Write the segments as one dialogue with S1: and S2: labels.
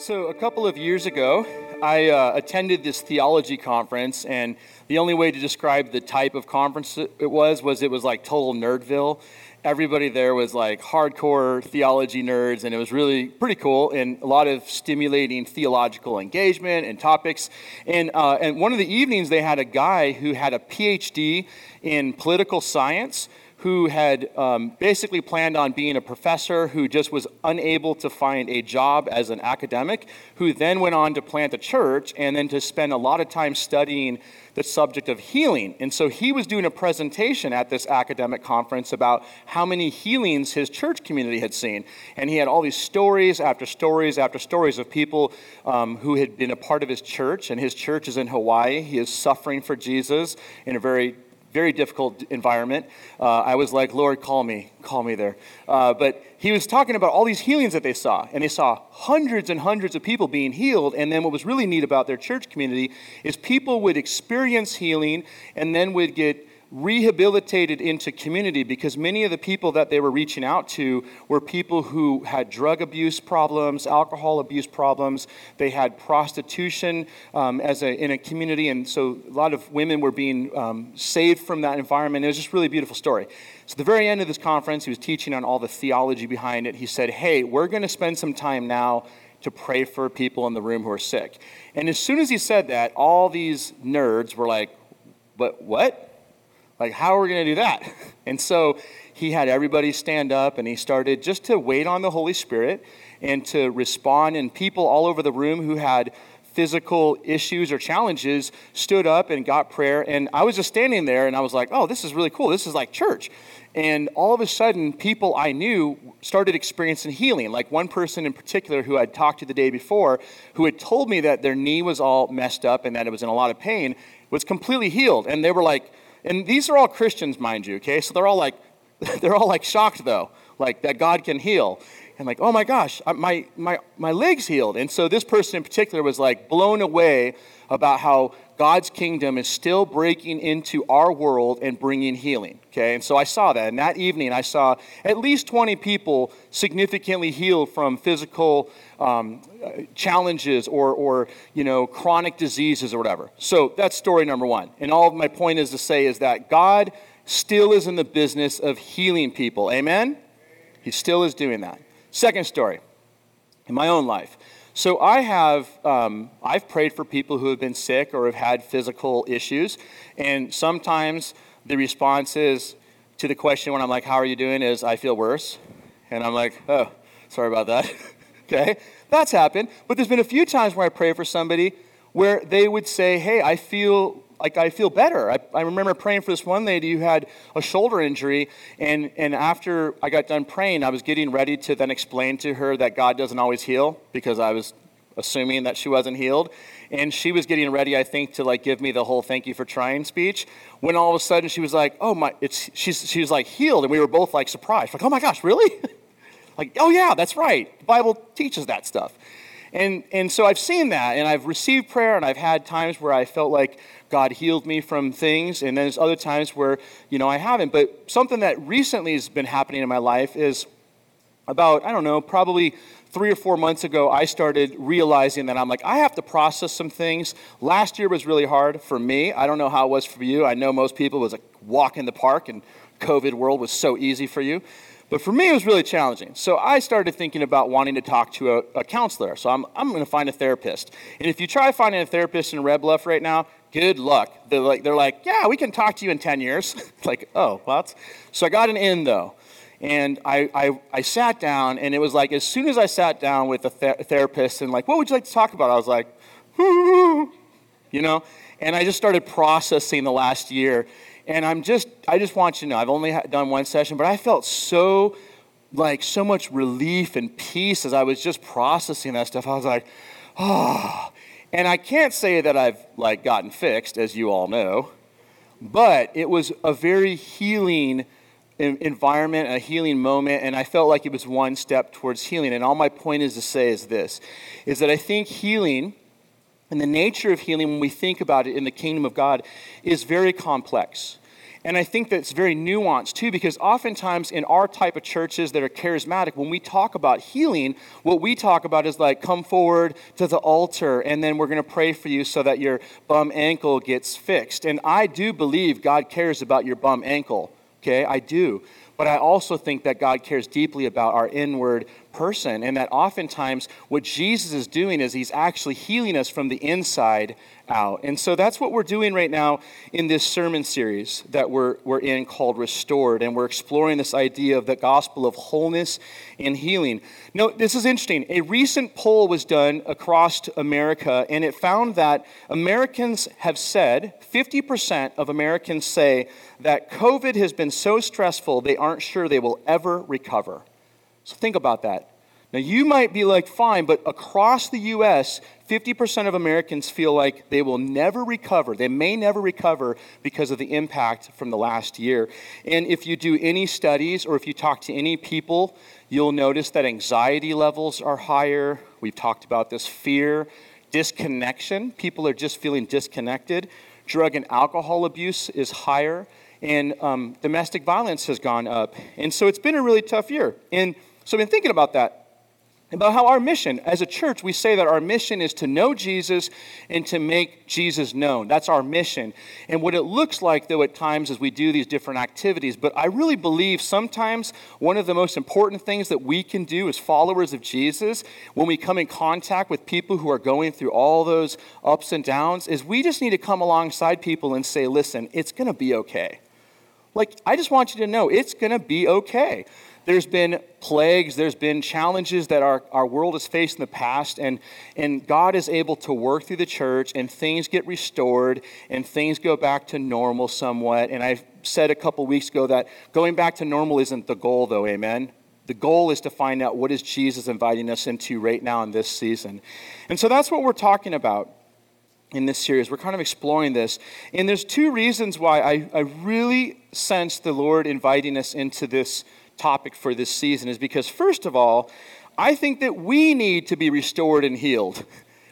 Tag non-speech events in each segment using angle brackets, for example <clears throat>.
S1: So, a couple of years ago, I uh, attended this theology conference, and the only way to describe the type of conference it was was it was like total nerdville. Everybody there was like hardcore theology nerds, and it was really pretty cool, and a lot of stimulating theological engagement and topics. And, uh, and one of the evenings, they had a guy who had a PhD in political science who had um, basically planned on being a professor who just was unable to find a job as an academic, who then went on to plant a church and then to spend a lot of time studying the subject of healing. And so he was doing a presentation at this academic conference about how many healings his church community had seen. And he had all these stories after stories after stories of people um, who had been a part of his church. And his church is in Hawaii. He is suffering for Jesus in a very very difficult environment. Uh, I was like, Lord, call me, call me there. Uh, but he was talking about all these healings that they saw, and they saw hundreds and hundreds of people being healed. And then what was really neat about their church community is people would experience healing and then would get rehabilitated into community because many of the people that they were reaching out to were people who had drug abuse problems, alcohol abuse problems. They had prostitution um, as a, in a community, and so a lot of women were being um, saved from that environment. It was just really beautiful story. So, at the very end of this conference, he was teaching on all the theology behind it. He said, Hey, we're going to spend some time now to pray for people in the room who are sick. And as soon as he said that, all these nerds were like, But what? Like, how are we going to do that? <laughs> And so he had everybody stand up and he started just to wait on the Holy Spirit and to respond. And people all over the room who had physical issues or challenges stood up and got prayer. And I was just standing there and I was like, oh, this is really cool. This is like church. And all of a sudden, people I knew started experiencing healing. Like one person in particular who I'd talked to the day before, who had told me that their knee was all messed up and that it was in a lot of pain, was completely healed. And they were like, and these are all Christians, mind you, okay? So they're all like, <laughs> they're all like shocked though, like that God can heal. And like, oh my gosh, uh, my, my, my leg's healed. And so this person in particular was like blown away about how God's kingdom is still breaking into our world and bringing healing. Okay, and so I saw that. And that evening, I saw at least 20 people significantly healed from physical um, challenges or, or, you know, chronic diseases or whatever. So that's story number one. And all my point is to say is that God still is in the business of healing people. Amen? He still is doing that. Second story in my own life. So I have, um, I've prayed for people who have been sick or have had physical issues, and sometimes the response is to the question when I'm like, "How are you doing?" is I feel worse, and I'm like, "Oh, sorry about that." <laughs> okay, that's happened. But there's been a few times where I pray for somebody where they would say, "Hey, I feel like I feel better. I, I, remember praying for this one lady who had a shoulder injury, and, and after I got done praying, I was getting ready to then explain to her that God doesn't always heal because I was assuming that she wasn't healed. And she was getting ready, I think, to like give me the whole thank you for trying speech. When all of a sudden she was like, oh my, it's, she's, she was like healed. And we were both like surprised, like, oh my gosh, really? <laughs> like, oh yeah, that's right. The Bible teaches that stuff. And, and so I've seen that, and I've received prayer, and I've had times where I felt like God healed me from things, and then there's other times where, you know, I haven't. But something that recently has been happening in my life is about, I don't know, probably three or four months ago, I started realizing that I'm like, I have to process some things. Last year was really hard for me. I don't know how it was for you. I know most people was a walk in the park, and COVID world was so easy for you. But for me, it was really challenging. So I started thinking about wanting to talk to a, a counselor. So I'm, I'm going to find a therapist. And if you try finding a therapist in Red Bluff right now, good luck. They're like, they're like yeah, we can talk to you in 10 years. <laughs> like, oh, what? So I got an in, though. And I, I, I, sat down, and it was like, as soon as I sat down with a ther- therapist and like, what would you like to talk about? I was like, <laughs> you know? And I just started processing the last year. And I'm just, I just want you to know, I've only done one session, but I felt so, like, so much relief and peace as I was just processing that stuff. I was like, oh. And I can't say that I've, like, gotten fixed, as you all know, but it was a very healing environment, a healing moment, and I felt like it was one step towards healing. And all my point is to say is this, is that I think healing and the nature of healing, when we think about it in the kingdom of God, is very complex. And I think that's very nuanced too, because oftentimes in our type of churches that are charismatic, when we talk about healing, what we talk about is like, come forward to the altar, and then we're going to pray for you so that your bum ankle gets fixed. And I do believe God cares about your bum ankle, okay? I do. But I also think that God cares deeply about our inward person, and that oftentimes what Jesus is doing is he's actually healing us from the inside out. And so that's what we're doing right now in this sermon series that we're, we're in called Restored. And we're exploring this idea of the gospel of wholeness and healing. Now, this is interesting. A recent poll was done across America, and it found that Americans have said 50% of Americans say that COVID has been so stressful they aren't sure they will ever recover. So think about that. Now, you might be like, fine, but across the U.S., 50% of Americans feel like they will never recover. They may never recover because of the impact from the last year. And if you do any studies or if you talk to any people, you'll notice that anxiety levels are higher. We've talked about this fear, disconnection. People are just feeling disconnected. Drug and alcohol abuse is higher. And um, domestic violence has gone up. And so it's been a really tough year. And so I've been thinking about that about how our mission as a church, we say that our mission is to know Jesus and to make Jesus known. That's our mission. And what it looks like, though, at times as we do these different activities, but I really believe sometimes one of the most important things that we can do as followers of Jesus when we come in contact with people who are going through all those ups and downs is we just need to come alongside people and say, listen, it's going to be okay. Like, I just want you to know it's going to be okay. There's been plagues, there's been challenges that our, our world has faced in the past, and, and God is able to work through the church, and things get restored, and things go back to normal somewhat. And I said a couple weeks ago that going back to normal isn't the goal, though, amen? The goal is to find out what is Jesus inviting us into right now in this season. And so that's what we're talking about in this series. We're kind of exploring this. And there's two reasons why I, I really sense the Lord inviting us into this topic for this season is because, first of all, I think that we need to be restored and healed,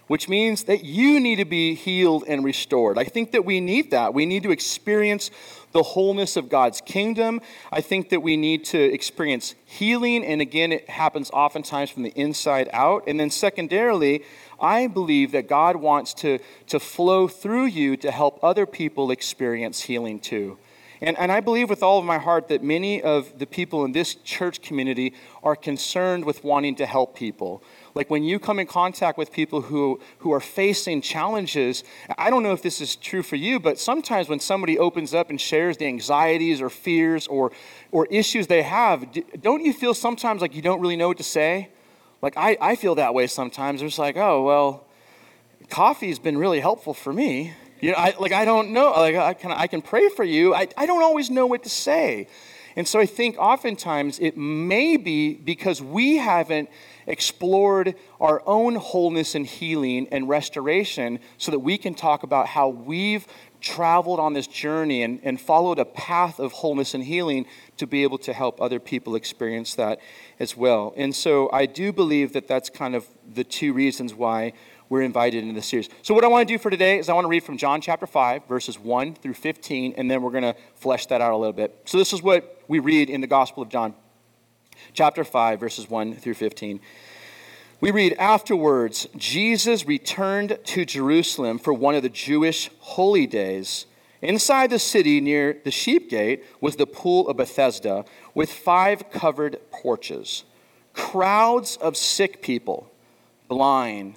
S1: which means that you need to be healed and restored. I think that we need that. We need to experience the wholeness of God's kingdom. I think that we need to experience healing, and again, it happens oftentimes from the inside out. And then, secondarily, I believe that God wants to, to flow through you to help other people experience healing too. And, and I believe with all of my heart that many of the people in this church community are concerned with wanting to help people. Like when you come in contact with people who, who are facing challenges, I don't know if this is true for you, but sometimes when somebody opens up and shares the anxieties or fears or, or issues they have, don't you feel sometimes like you don't really know what to say? Like I, I feel that way sometimes. It's like, oh, well, coffee's been really helpful for me. You know, I, like I don't know. Like I can, I can pray for you. I, I don't always know what to say. And so I think oftentimes it may be because we haven't explored our own wholeness and healing and restoration so that we can talk about how we've traveled on this journey and, and followed a path of wholeness and healing to be able to help other people experience that as well. And so I do believe that that's kind of the two reasons why we're invited into the series. So, what I want to do for today is I want to read from John chapter 5, verses 1 through 15, and then we're going to flesh that out a little bit. So, this is what we read in the Gospel of John, chapter 5, verses 1 through 15. We read, Afterwards, Jesus returned to Jerusalem for one of the Jewish holy days. Inside the city near the sheep gate was the pool of Bethesda with five covered porches. Crowds of sick people, blind,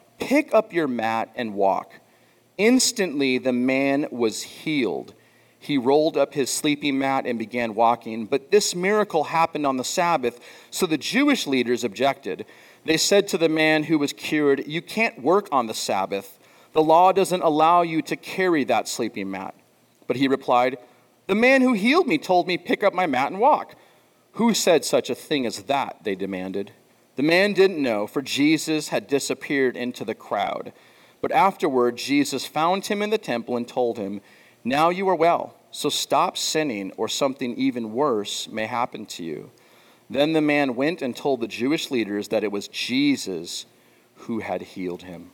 S1: Pick up your mat and walk. Instantly, the man was healed. He rolled up his sleeping mat and began walking. But this miracle happened on the Sabbath, so the Jewish leaders objected. They said to the man who was cured, You can't work on the Sabbath. The law doesn't allow you to carry that sleeping mat. But he replied, The man who healed me told me, Pick up my mat and walk. Who said such a thing as that? They demanded. The man didn't know, for Jesus had disappeared into the crowd. But afterward, Jesus found him in the temple and told him, Now you are well, so stop sinning, or something even worse may happen to you. Then the man went and told the Jewish leaders that it was Jesus who had healed him.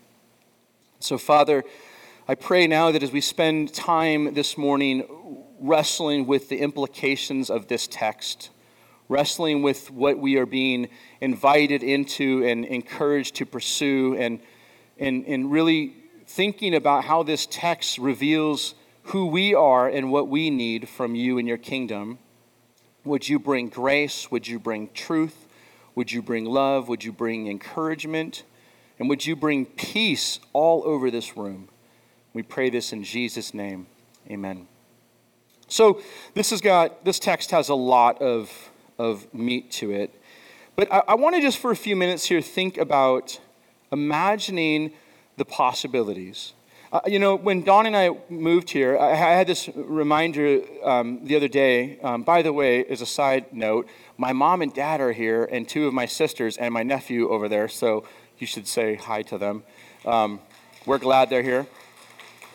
S1: So, Father, I pray now that as we spend time this morning wrestling with the implications of this text, wrestling with what we are being invited into and encouraged to pursue, and, and, and really thinking about how this text reveals who we are and what we need from you and your kingdom. Would you bring grace? Would you bring truth? Would you bring love? Would you bring encouragement? And would you bring peace all over this room? We pray this in Jesus' name. Amen. So this has got this text has a lot of, of meat to it. But I, I want to just for a few minutes here think about imagining the possibilities. Uh, you know, when Dawn and I moved here, I, I had this reminder um, the other day. Um, by the way, as a side note, my mom and dad are here, and two of my sisters and my nephew over there, so you should say hi to them. Um, we're glad they're here.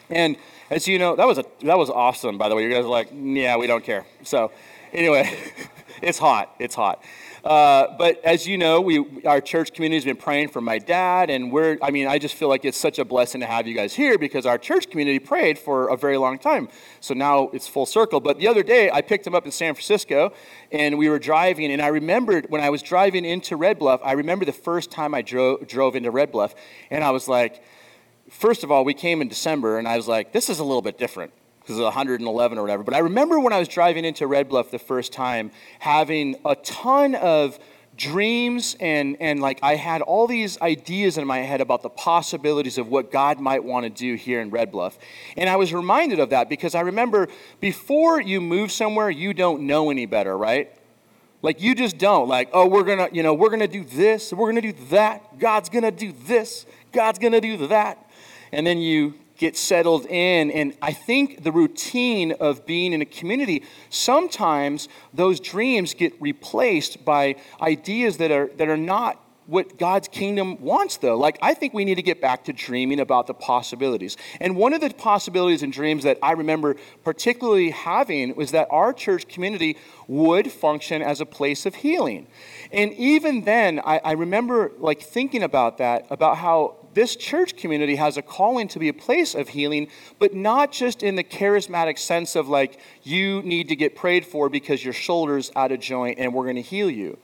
S1: And as you know, that was a that was awesome. By the way, you guys are like, yeah, we don't care. So, anyway, <laughs> it's hot. It's hot. Uh, but as you know, we our church community has been praying for my dad, and we're. I mean, I just feel like it's such a blessing to have you guys here because our church community prayed for a very long time. So now it's full circle. But the other day, I picked him up in San Francisco, and we were driving, and I remembered when I was driving into Red Bluff. I remember the first time I drove drove into Red Bluff, and I was like first of all, we came in December, and I was like, this is a little bit different because it's 111 or whatever. But I remember when I was driving into Red Bluff the first time, having a ton of dreams and and like I had all these ideas in my head about the possibilities of what God might want to do here in Red Bluff. And I was reminded of that because I remember before you move somewhere you don't know any better, right? Like you just don't. Like, oh, we're to, you know, we're to do this, we're to do that. God's to do this, God's to do that and then you get settled in. And I think the routine of being in a community, sometimes those dreams get replaced by ideas that are, that are not what God's kingdom wants, though. Like, I think we need to get back to dreaming about the possibilities. And one of the possibilities and dreams that I remember particularly having was that our church community would function as a place of healing. And even then, I, I remember like thinking about that, about how this church community has a calling to be a place of healing, but not just in the charismatic sense of like, you need to get prayed for because your shoulder's out of joint and we're going to heal you.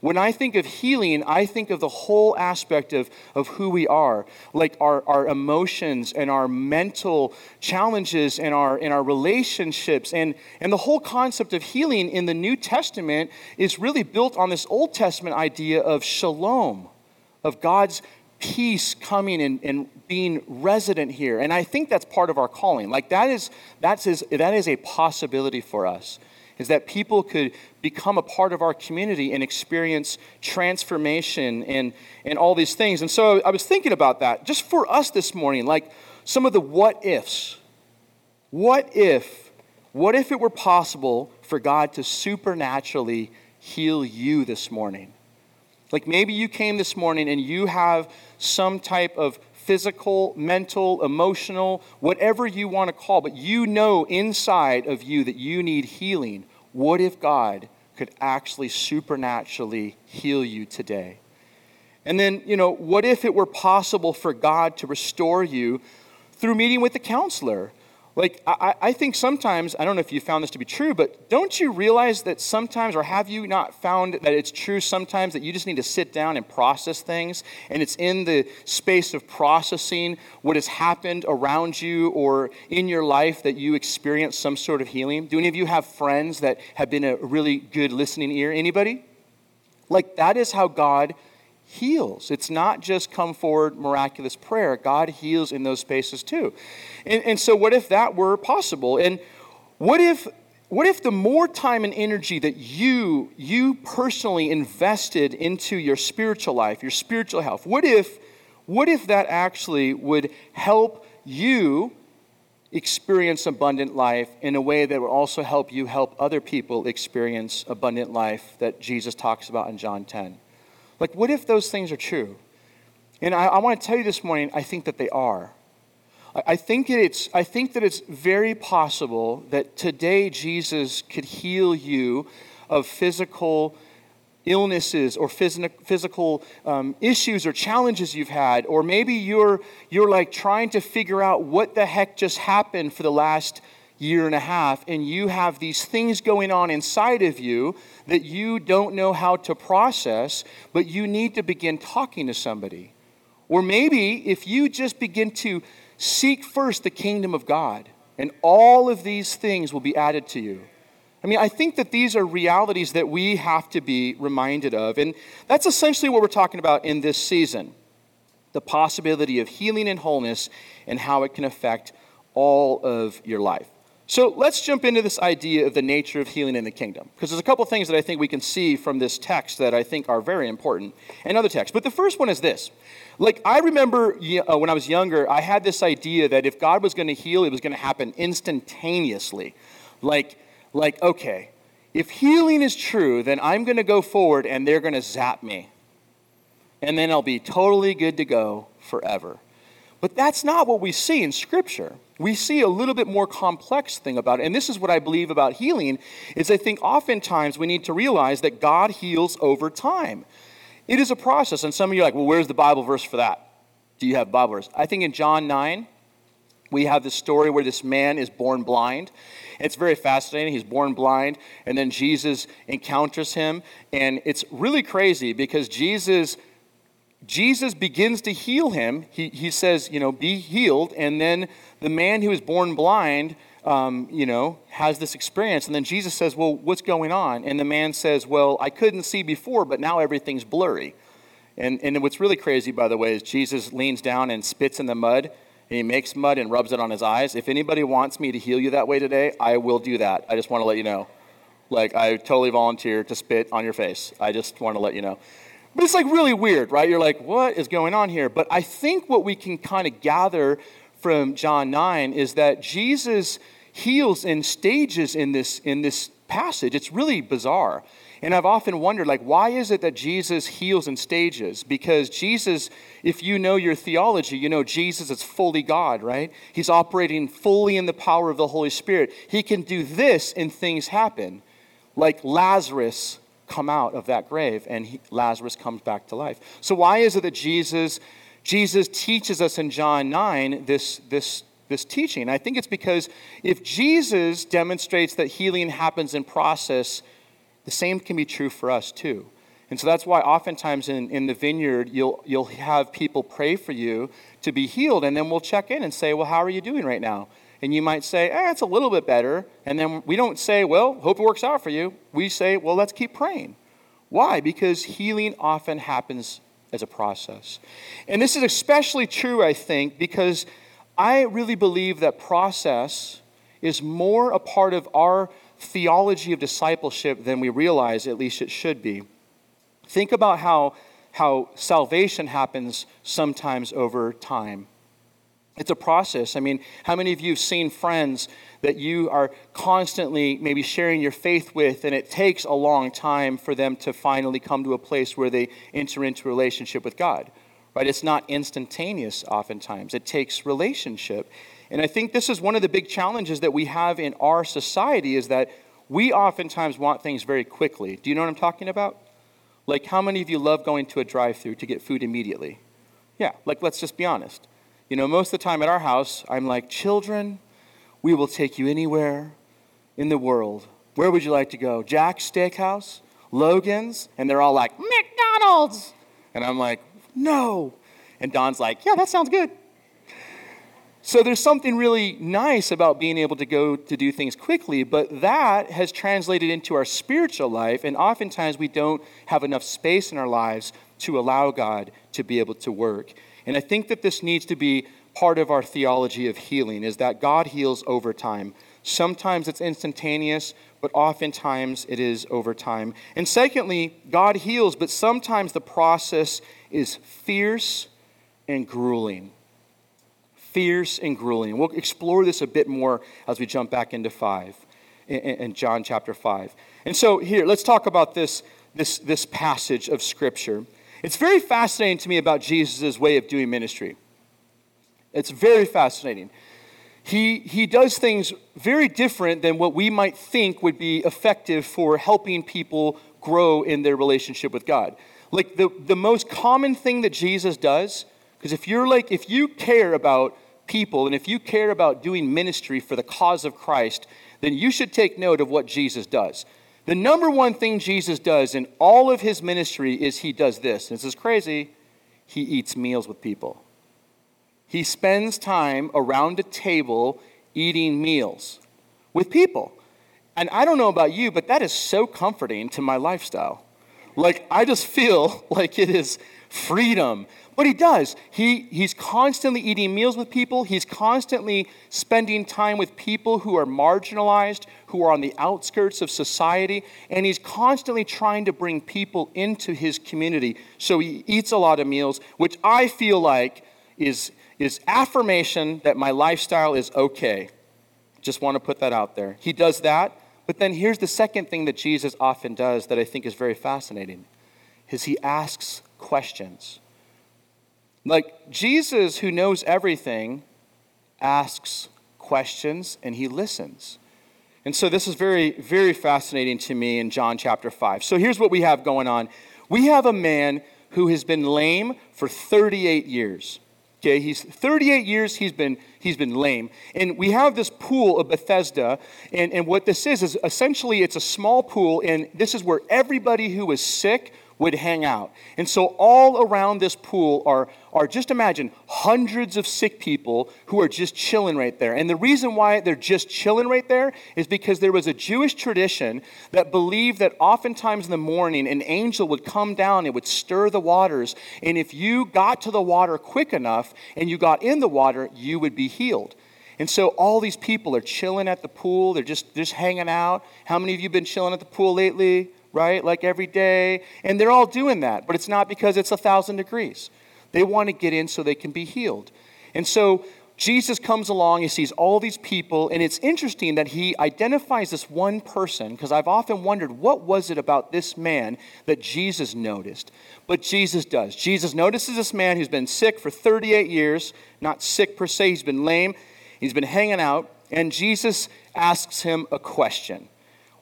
S1: When I think of healing, I think of the whole aspect of, of who we are, like our, our emotions and our mental challenges and our, and our relationships. And, and the whole concept of healing in the New Testament is really built on this Old Testament idea of shalom, of God's peace coming and, and being resident here. And I think that's part of our calling. Like that is, that's is, that is a possibility for us, is that people could become a part of our community and experience transformation and, and all these things. And so I was thinking about that just for us this morning, like some of the what ifs. What if, what if it were possible for God to supernaturally heal you this morning? Like maybe you came this morning and you have some type of physical, mental, emotional, whatever you want to call, but you know inside of you that you need healing. What if God could actually supernaturally heal you today? And then, you know, what if it were possible for God to restore you through meeting with the counselor? Like, I, I think sometimes, I don't know if you found this to be true, but don't you realize that sometimes, or have you not found that it's true sometimes that you just need to sit down and process things? And it's in the space of processing what has happened around you or in your life that you experience some sort of healing? Do any of you have friends that have been a really good listening ear? Anybody? Like, that is how God heals. It's not just come forward miraculous prayer. God heals in those spaces too. And, and so, what if that were possible? And what if what if the more time and energy that you you personally invested into your spiritual life your spiritual health what if what if that actually would help you experience abundant life in a way that would also help you help other people experience abundant life that Jesus talks about in John 10? Like, what if those things are true? And I, I want to tell you this morning, I think that they are. I, I think, that it's, I think that it's very possible that today Jesus could heal you of physical illnesses or physical um, issues or challenges you've had, or maybe you're, you're like trying to figure out what the heck just happened for the last year and a half, and you have these things going on inside of you that you don't know how to process, but you need to begin talking to somebody. Or maybe if you just begin to seek first the kingdom of God, and all of these things will be added to you. I mean, I think that these are realities that we have to be reminded of. And that's essentially what we're talking about in this season the possibility of healing and wholeness and how it can affect all of your life. So let's jump into this idea of the nature of healing in the kingdom. Because there's a couple things that I think we can see from this text that I think are very important and other texts. But the first one is this. Like, I remember uh, when I was younger, I had this idea that if God was going to heal, it was going to happen instantaneously. Like, like, okay, if healing is true, then I'm going to go forward and they're going to zap me. And then I'll be totally good to go forever. But that's not what we see in Scripture. We see a little bit more complex thing about it. And this is what I believe about healing is I think oftentimes we need to realize that God heals over time. It is a process. And some of you are like, well, where's the Bible verse for that? Do you have Bible verse? I think in John 9, we have this story where this man is born blind. It's very fascinating. He's born blind, and then Jesus encounters him. And it's really crazy because Jesus Jesus begins to heal him. He, he says, you know, be healed. And then the man who was born blind, um, you know, has this experience. And then Jesus says, well, what's going on? And the man says, well, I couldn't see before, but now everything's blurry. And, and what's really crazy, by the way, is Jesus leans down and spits in the mud. And he makes mud and rubs it on his eyes. If anybody wants me to heal you that way today, I will do that. I just want to let you know. Like, I totally volunteer to spit on your face. I just want to let you know. But it's like really weird, right? You're like, what is going on here? But I think what we can kind of gather from John 9 is that Jesus heals in stages in this, in this passage. It's really bizarre. And I've often wondered, like, why is it that Jesus heals in stages? Because Jesus, if you know your theology, you know Jesus is fully God, right? He's operating fully in the power of the Holy Spirit. He can do this and things happen. Like Lazarus come out of that grave and he, Lazarus comes back to life. So why is it that Jesus Jesus teaches us in John 9 this this this teaching? I think it's because if Jesus demonstrates that healing happens in process, the same can be true for us too. And so that's why oftentimes in, in the vineyard, you'll, you'll have people pray for you to be healed, and then we'll check in and say, Well, how are you doing right now? And you might say, eh, it's a little bit better. And then we don't say, well, hope it works out for you. We say, well, let's keep praying. Why? Because healing often happens as a process. And this is especially true, I think, because I really believe that process is more a part of our theology of discipleship than we realize, at least it should be. Think about how, how salvation happens sometimes over time. It's a process. I mean, how many of you have seen friends that you are constantly maybe sharing your faith with, and it takes a long time for them to finally come to a place where they enter into a relationship with God? Right? It's not instantaneous oftentimes, it takes relationship. And I think this is one of the big challenges that we have in our society is that we oftentimes want things very quickly. Do you know what I'm talking about? Like, how many of you love going to a drive through to get food immediately? Yeah, like, let's just be honest. You know, most of the time at our house, I'm like, children, we will take you anywhere in the world. Where would you like to go? Jack's Steakhouse? Logan's? And they're all like, McDonald's! And I'm like, no. And Dawn's like, yeah, that sounds good. So there's something really nice about being able to go to do things quickly, but that has translated into our spiritual life, and oftentimes we don't have enough space in our lives to allow God to be able to work. And I think that this needs to be part of our theology of healing is that God heals over time. Sometimes it's instantaneous, but oftentimes it is over time. And secondly, God heals, but sometimes the process is fierce and grueling. fierce and grueling. We'll explore this a bit more as we jump back into 5, in, John chapter 5. And so, here, let's talk about this, this, this passage of Scripture. It's very fascinating to me about Jesus' way of doing ministry. It's very fascinating. He, he does things very different than what we might think would be effective for helping people grow in their relationship with God. Like the, the most common thing that Jesus does, because if you're like, if you care about people and if you care about doing ministry for the cause of Christ, then you should take note of what Jesus does. The number one thing Jesus does in all of his ministry is he does this. This is crazy. He eats meals with people. He spends time around a table eating meals with people. And I don't know about you, but that is so comforting to my lifestyle. Like, I just feel <laughs> like it is freedom. But he does. He, he's constantly eating meals with people. He's constantly spending time with people who are marginalized, who are on the outskirts of society. And he's constantly trying to bring people into his community. So he eats a lot of meals, which I feel like is, is affirmation that my lifestyle is okay. Just want to put that out there. He does that. But then here's the second thing that Jesus often does that I think is very fascinating is he asks questions. Like Jesus, who knows everything, asks questions and he listens. And so this is very, very fascinating to me in John chapter 5. So here's what we have going on we have a man who has been lame for 38 years. Okay, he's 38 years he's been he's been lame. And we have this pool of Bethesda, and, and what this is is essentially it's a small pool, and this is where everybody who is sick would hang out. And so, all around this pool are, are just imagine hundreds of sick people who are just chilling right there. And the reason why they're just chilling right there is because there was a Jewish tradition that believed that oftentimes in the morning an angel would come down and would stir the waters. And if you got to the water quick enough and you got in the water, you would be healed. And so all these people are chilling at the pool. They're just, just hanging out. How many of you been chilling at the pool lately? Right? Like every day. And they're all doing that, but it's not because it's a thousand degrees. They want to get in so they can be healed. And so Jesus comes along, he sees all these people, and it's interesting that he identifies this one person because I've often wondered what was it about this man that Jesus noticed. But Jesus does. Jesus notices this man who's been sick for 38 years, not sick per se, he's been lame, he's been hanging out, and Jesus asks him a question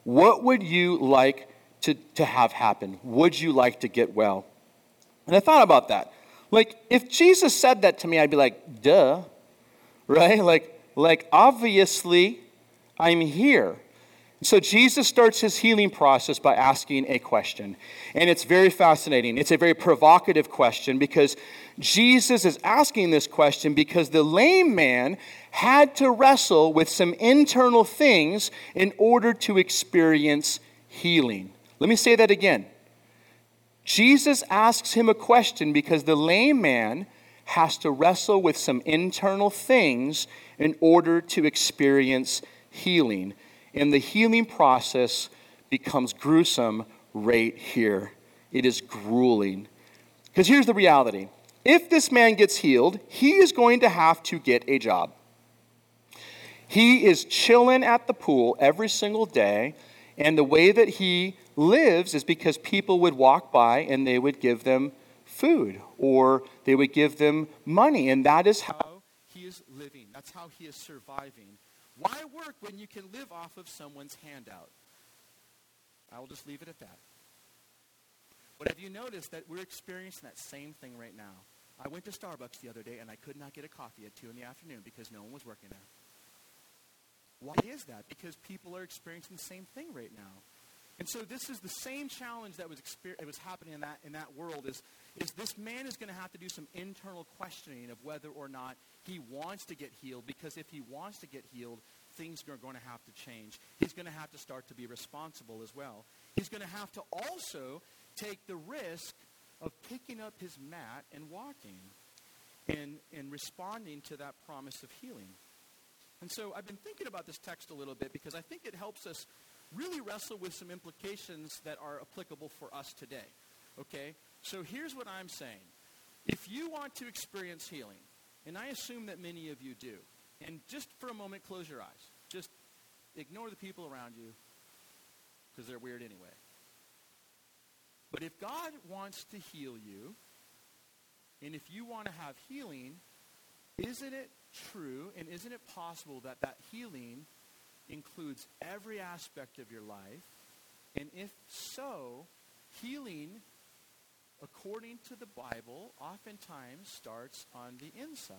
S1: What would you like to, to have happen? Would you like to get well? And I thought about that. Like, if Jesus said that to me, I'd be like, duh, <laughs> right? Like, like obviously, I'm here. So Jesus starts his healing process by asking a question. And it's very fascinating. It's a very provocative question because Jesus is asking this question because the lame man had to wrestle with some internal things in order to experience healing. Let me say that again. Jesus asks him a question because the lame man has to wrestle with some internal things in order to experience healing. And the healing process becomes gruesome right here. It is grueling. Because here's the reality if this man gets healed, he is going to have to get a job. He is chilling at the pool every single day, and the way that he lives is because people would walk by and they would give them food or they would give them money. And that is how he is living. That's how he is surviving. Why work when you can live off of someone's handout? I will just leave it at that. But have you noticed that we're experiencing that same thing right now? I went to Starbucks the other day and I could not get a coffee at 2 in the afternoon because no one was working there. Why is that? Because people are experiencing the same thing right now. And so this is the same challenge that was, exper- was happening in that, in that world is, is this man is going to have to do some internal questioning of whether or not he wants to get healed because if he wants to get healed, things are going to have to change. He's going to have to start to be responsible as well. He's going to have to also take the risk of picking up his mat and walking and, and responding to that promise of healing. And so I've been thinking about this text a little bit because I think it helps us really wrestle with some implications that are applicable for us today. Okay? So here's what I'm saying. If you want to experience healing, And I assume that many of you do. And just for a moment, close your eyes. Just ignore the people around you because they're weird anyway. But if God wants to heal you, and if you want to have healing, isn't it true and isn't it possible that that healing includes every aspect of your life? And if so, healing, according to the Bible, oftentimes starts on the inside.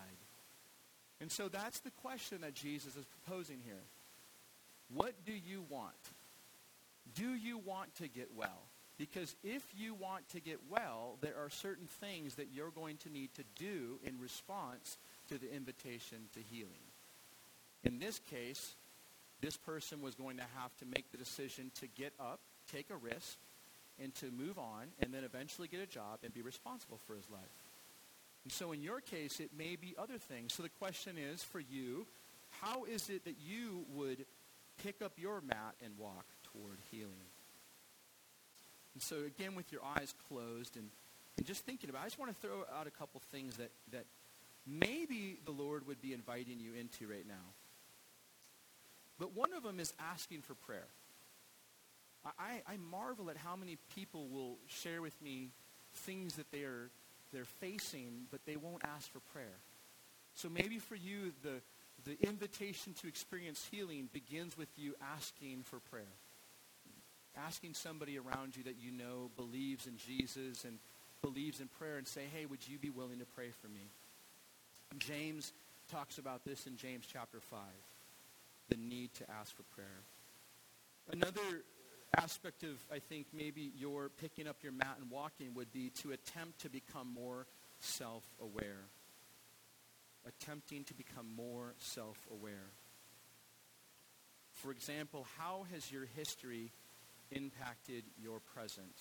S1: And so that's the question that Jesus is proposing here. What do you want? Do you want to get well? Because if you want to get well, there are certain things that you're going to need to do in response to the invitation to healing. In this case, this person was going to have to make the decision to get up, take a risk, and to move on, and then eventually get a job and be responsible for his life. And so in your case, it may be other things. So the question is for you, how is it that you would pick up your mat and walk toward healing? And so again, with your eyes closed and, and just thinking about it, I just want to throw out a couple things that, that maybe the Lord would be inviting you into right now. But one of them is asking for prayer. I, I marvel at how many people will share with me things that they are they're facing, but they won't ask for prayer. So maybe for you, the, the invitation to experience healing begins with you asking for prayer. Asking somebody around you that you know believes in Jesus and believes in prayer and say, hey, would you be willing to pray for me? James talks about this in James chapter 5, the need to ask for prayer. Another aspect of, I think, maybe your picking up your mat and walking would be to attempt to become more self-aware. Attempting to become more self-aware. For example, how has your history impacted your present?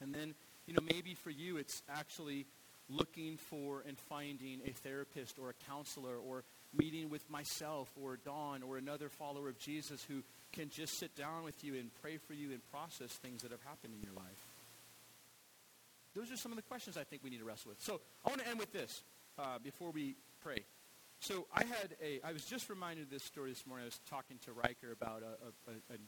S1: And then, you know, maybe for you it's actually looking for and finding a therapist or a counselor or meeting with myself or Dawn or another follower of Jesus who can just sit down with you and pray for you and process things that have happened in your life. Those are some of the questions I think we need to wrestle with. So I want to end with this uh, before we pray. So I had a, I was just reminded of this story this morning. I was talking to Riker about a, a, a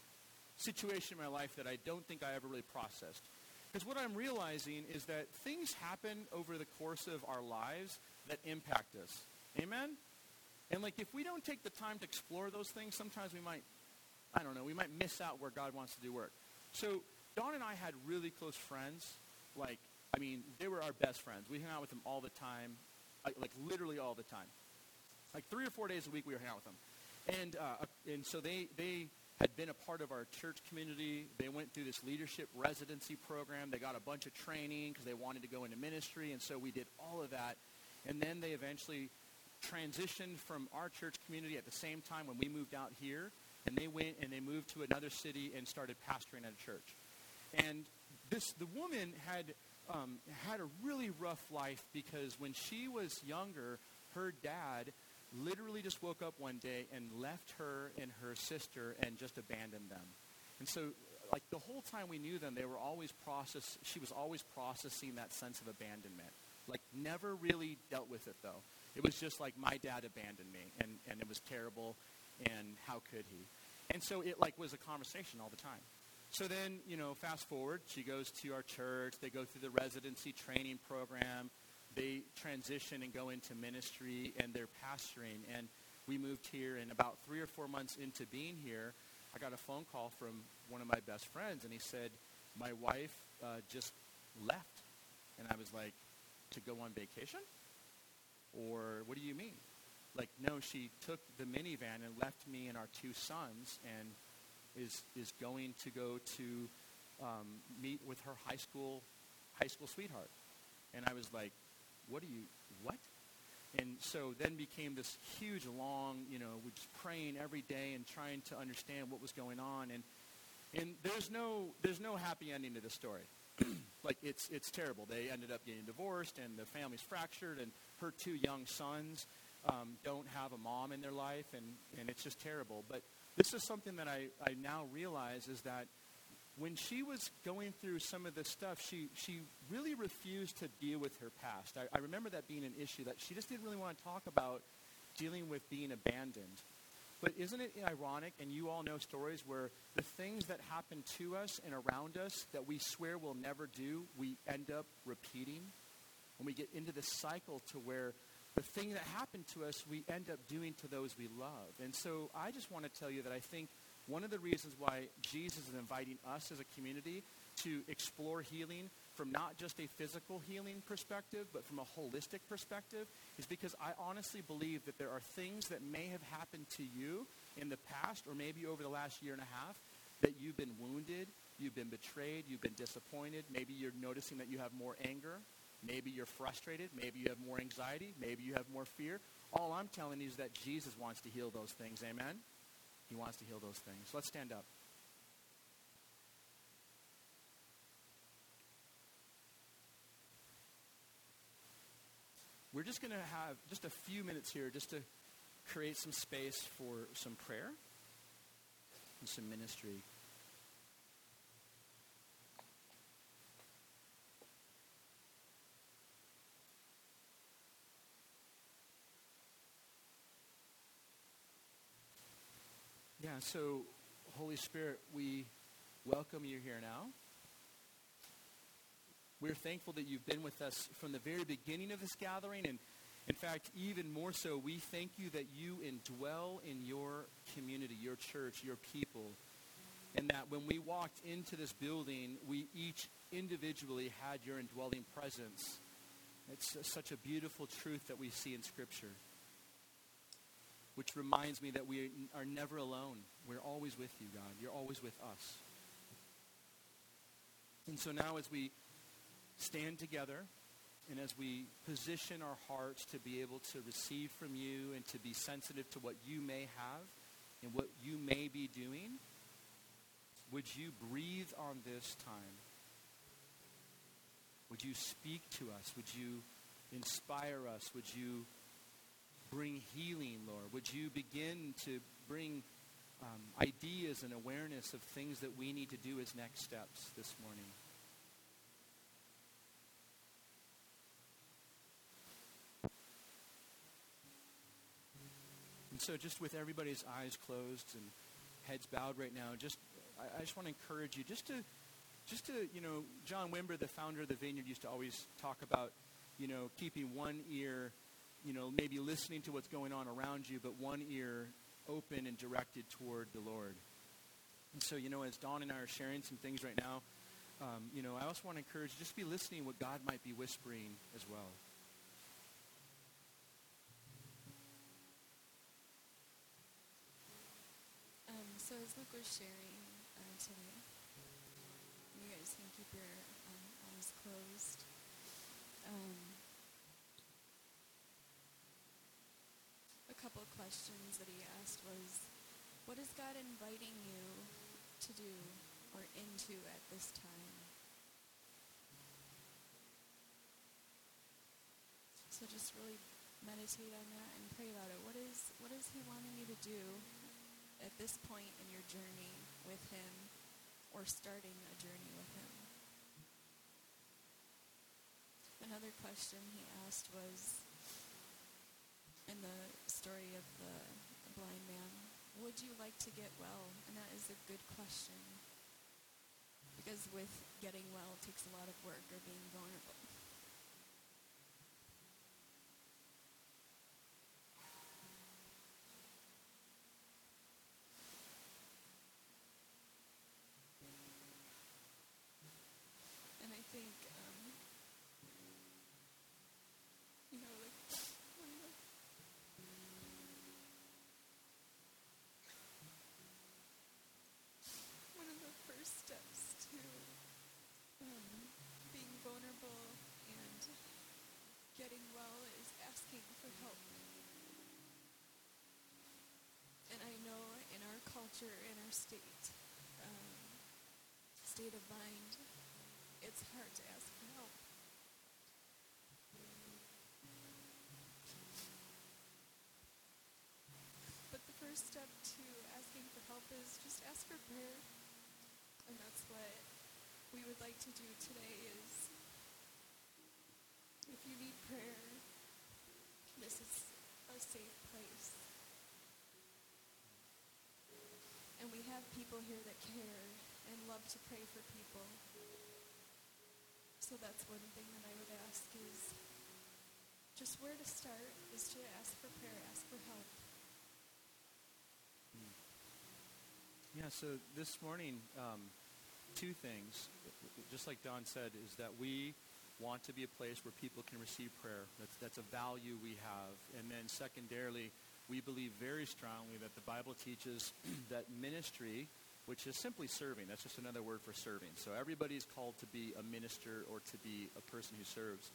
S1: situation in my life that I don't think I ever really processed. Because what I'm realizing is that things happen over the course of our lives that impact us. Amen? And like if we don't take the time to explore those things, sometimes we might, I don't know, we might miss out where God wants to do work. So Dawn and I had really close friends. Like, I mean, they were our best friends. We hung out with them all the time, like, literally all the time. Like three or four days a week we were hanging out with them. And, uh, and so they, they had been a part of our church community. They went through this leadership residency program. They got a bunch of training because they wanted to go into ministry. And so we did all of that. And then they eventually transitioned from our church community at the same time when we moved out here. And they went and they moved to another city and started pastoring at a church. And this, the woman had, um, had a really rough life because when she was younger, her dad literally just woke up one day and left her and her sister and just abandoned them. And so like the whole time we knew them, they were always process. She was always processing that sense of abandonment. Like never really dealt with it though. It was just like my dad abandoned me, and and it was terrible, and how could he? And so it like was a conversation all the time. So then you know, fast forward, she goes to our church. They go through the residency training program they transition and go into ministry and they're pastoring. And we moved here, and about three or four months into being here, I got a phone call from one of my best friends, and he said, my wife uh, just left. And I was like, to go on vacation? Or what do you mean? Like, no, she took the minivan and left me and our two sons and is, is going to go to um, meet with her high school, high school sweetheart. And I was like, what do you, what? And so then became this huge, long, you know, we're just praying every day and trying to understand what was going on. And, and there's no, there's no happy ending to this story. <clears throat> like it's, it's terrible. They ended up getting divorced and the family's fractured and her two young sons um, don't have a mom in their life and, and it's just terrible. But this is something that I, I now realize is that when she was going through some of this stuff, she, she really refused to deal with her past. I, I remember that being an issue that she just didn't really want to talk about dealing with being abandoned. But isn't it ironic, and you all know stories where the things that happen to us and around us that we swear we'll never do, we end up repeating? And we get into this cycle to where the thing that happened to us, we end up doing to those we love. And so I just want to tell you that I think one of the reasons why Jesus is inviting us as a community to explore healing from not just a physical healing perspective, but from a holistic perspective, is because I honestly believe that there are things that may have happened to you in the past or maybe over the last year and a half that you've been wounded, you've been betrayed, you've been disappointed. Maybe you're noticing that you have more anger. Maybe you're frustrated. Maybe you have more anxiety. Maybe you have more fear. All I'm telling you is that Jesus wants to heal those things. Amen? He wants to heal those things. Let's stand up. We're just going to have just a few minutes here just to create some space for some prayer and some ministry. Yeah, so Holy Spirit, we welcome you here now. We're thankful that you've been with us from the very beginning of this gathering. And in fact, even more so, we thank you that you indwell in your community, your church, your people. And that when we walked into this building, we each individually had your indwelling presence. It's such a beautiful truth that we see in Scripture, which reminds me that we are never alone. We're always with you, God. You're always with us. And so now as we stand together and as we position our hearts to be able to receive from you and to be sensitive to what you may have and what you may be doing, would you breathe on this time? Would you speak to us? Would you inspire us? Would you bring healing, Lord? Would you begin to bring um, ideas and awareness of things that we need to do as next steps this morning? And so just with everybody's eyes closed and heads bowed right now, just I, I just want to encourage you just to just to, you know, John Wimber, the founder of the Vineyard, used to always talk about, you know, keeping one ear, you know, maybe listening to what's going on around you, but one ear open and directed toward the Lord. And so, you know, as Dawn and I are sharing some things right now, um, you know, I also want to encourage just be listening what God might be whispering as well.
S2: So as Luke was sharing uh, today, you guys can keep your um, eyes closed. Um, couple questions that he asked was, what is God inviting you to do or into at this time? So just really meditate on that and pray about it. What is what is he wanting you to do at this point in your journey with Him or starting a journey with Him? Another question he asked was in the story of the, the blind man, would you like to get well? And that is a good question. Because with getting well takes a lot of work or being vulnerable. Culture, in our state, um, state of mind, it's hard to ask for help. But the first step to asking for help is just ask for prayer. And that's what we would like to do today is if you need prayer, this is a safe place. And we have people here that care and love to pray for people. So that's one thing that I would ask is just where to start is to ask for prayer, ask for help.
S1: Yeah, so this morning, um, two things, just like Dawn said, is that we want to be a place where people can receive prayer. That's, that's a value we have. And then secondarily, we believe very strongly that the Bible teaches <clears throat> that ministry, which is simply serving, that's just another word for serving. So everybody is called to be a minister or to be a person who serves.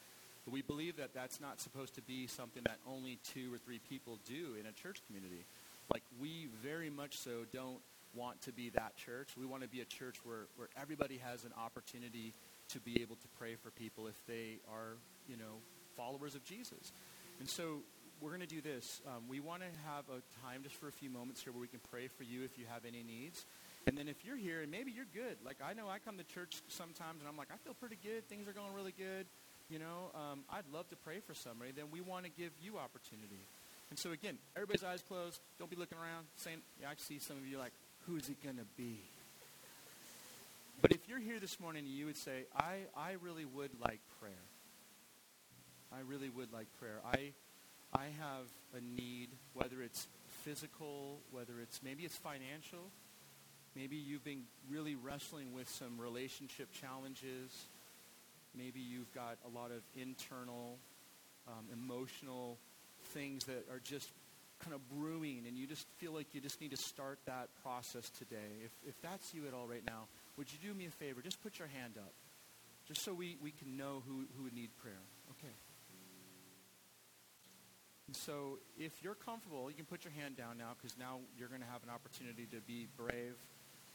S1: But we believe that that's not supposed to be something that only two or three people do in a church community. Like we very much so don't want to be that church. We want to be a church where, where everybody has an opportunity to be able to pray for people if they are, you know, followers of Jesus. And so we're going to do this. Um, we want to have a time just for a few moments here where we can pray for you if you have any needs. And then if you're here and maybe you're good, like I know I come to church sometimes and I'm like, I feel pretty good. Things are going really good. You know, um, I'd love to pray for somebody. Then we want to give you opportunity. And so again, everybody's eyes closed. Don't be looking around saying, yeah, I see some of you like, who's it going to be? But if you're here this morning and you would say, I, I really would like prayer. I really would like prayer. I, I have a need, whether it's physical, whether it's maybe it's financial. Maybe you've been really wrestling with some relationship challenges. Maybe you've got a lot of internal, um, emotional things that are just kind of brewing and you just feel like you just need to start that process today. If, if that's you at all right now, would you do me a favor? Just put your hand up. Just so we, we can know who, who would need prayer. Okay. And so if you're comfortable, you can put your hand down now because now you're going to have an opportunity to be brave.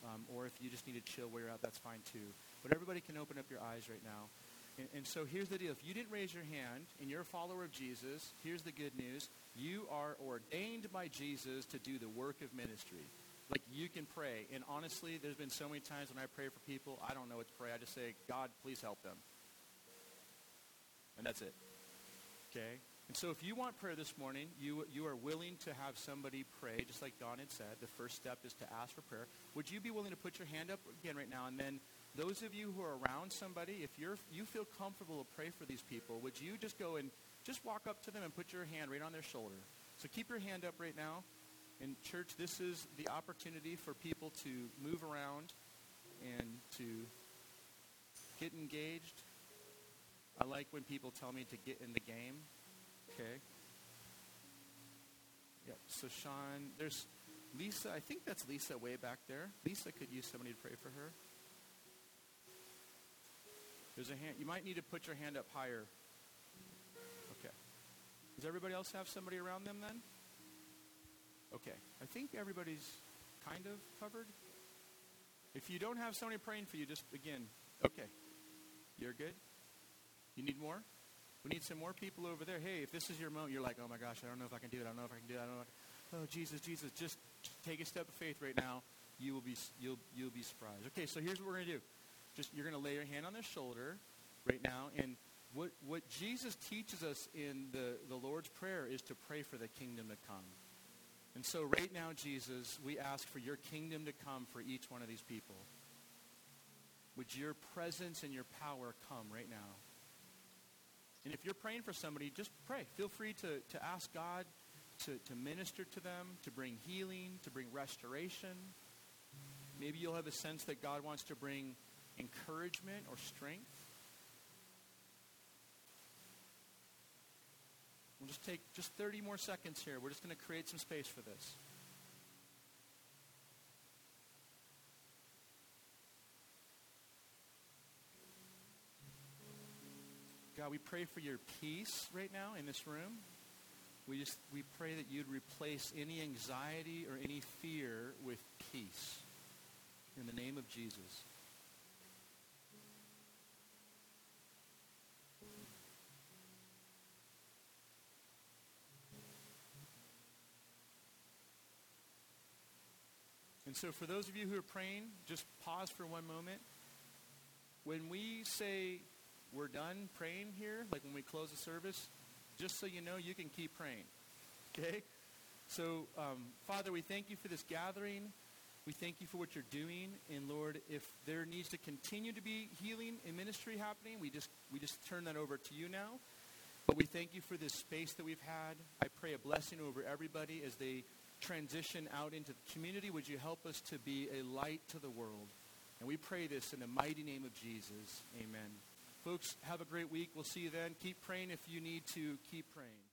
S1: Um, or if you just need to chill where you're at, that's fine too. But everybody can open up your eyes right now. And, and so here's the deal. If you didn't raise your hand and you're a follower of Jesus, here's the good news. You are ordained by Jesus to do the work of ministry. Like you can pray. And honestly, there's been so many times when I pray for people, I don't know what to pray. I just say, God, please help them. And that's it. Okay? And so if you want prayer this morning, you, you are willing to have somebody pray, just like Dawn had said. The first step is to ask for prayer. Would you be willing to put your hand up again right now? And then those of you who are around somebody, if you're, you feel comfortable to pray for these people, would you just go and just walk up to them and put your hand right on their shoulder? So keep your hand up right now. In church, this is the opportunity for people to move around and to get engaged. I like when people tell me to get in the game. Okay. Yep. So Sean, there's Lisa. I think that's Lisa way back there. Lisa could use somebody to pray for her. There's a hand. You might need to put your hand up higher. Okay. Does everybody else have somebody around them then? Okay. I think everybody's kind of covered. If you don't have somebody praying for you, just again, okay. You're good? You need more? We need some more people over there. Hey, if this is your moment, you're like, oh my gosh, I don't know if I can do it. I don't know if I can do it. I don't know. Oh, Jesus, Jesus, just take a step of faith right now. You will be, you'll, you'll be surprised. Okay, so here's what we're going to do. Just, you're going to lay your hand on their shoulder right now. And what, what Jesus teaches us in the, the Lord's Prayer is to pray for the kingdom to come. And so right now, Jesus, we ask for your kingdom to come for each one of these people. Would your presence and your power come right now? And if you're praying for somebody, just pray. Feel free to, to ask God to, to minister to them, to bring healing, to bring restoration. Maybe you'll have a sense that God wants to bring encouragement or strength. We'll just take just 30 more seconds here. We're just going to create some space for this. God, we pray for your peace right now in this room. We just we pray that you'd replace any anxiety or any fear with peace. In the name of Jesus. And so for those of you who are praying, just pause for one moment. When we say we're done praying here, like when we close the service, just so you know, you can keep praying. Okay? So, um, Father, we thank you for this gathering. We thank you for what you're doing. And Lord, if there needs to continue to be healing and ministry happening, we just, we just turn that over to you now. But we thank you for this space that we've had. I pray a blessing over everybody as they transition out into the community. Would you help us to be a light to the world? And we pray this in the mighty name of Jesus. Amen. Folks, have a great week. We'll see you then. Keep praying if you need to keep praying.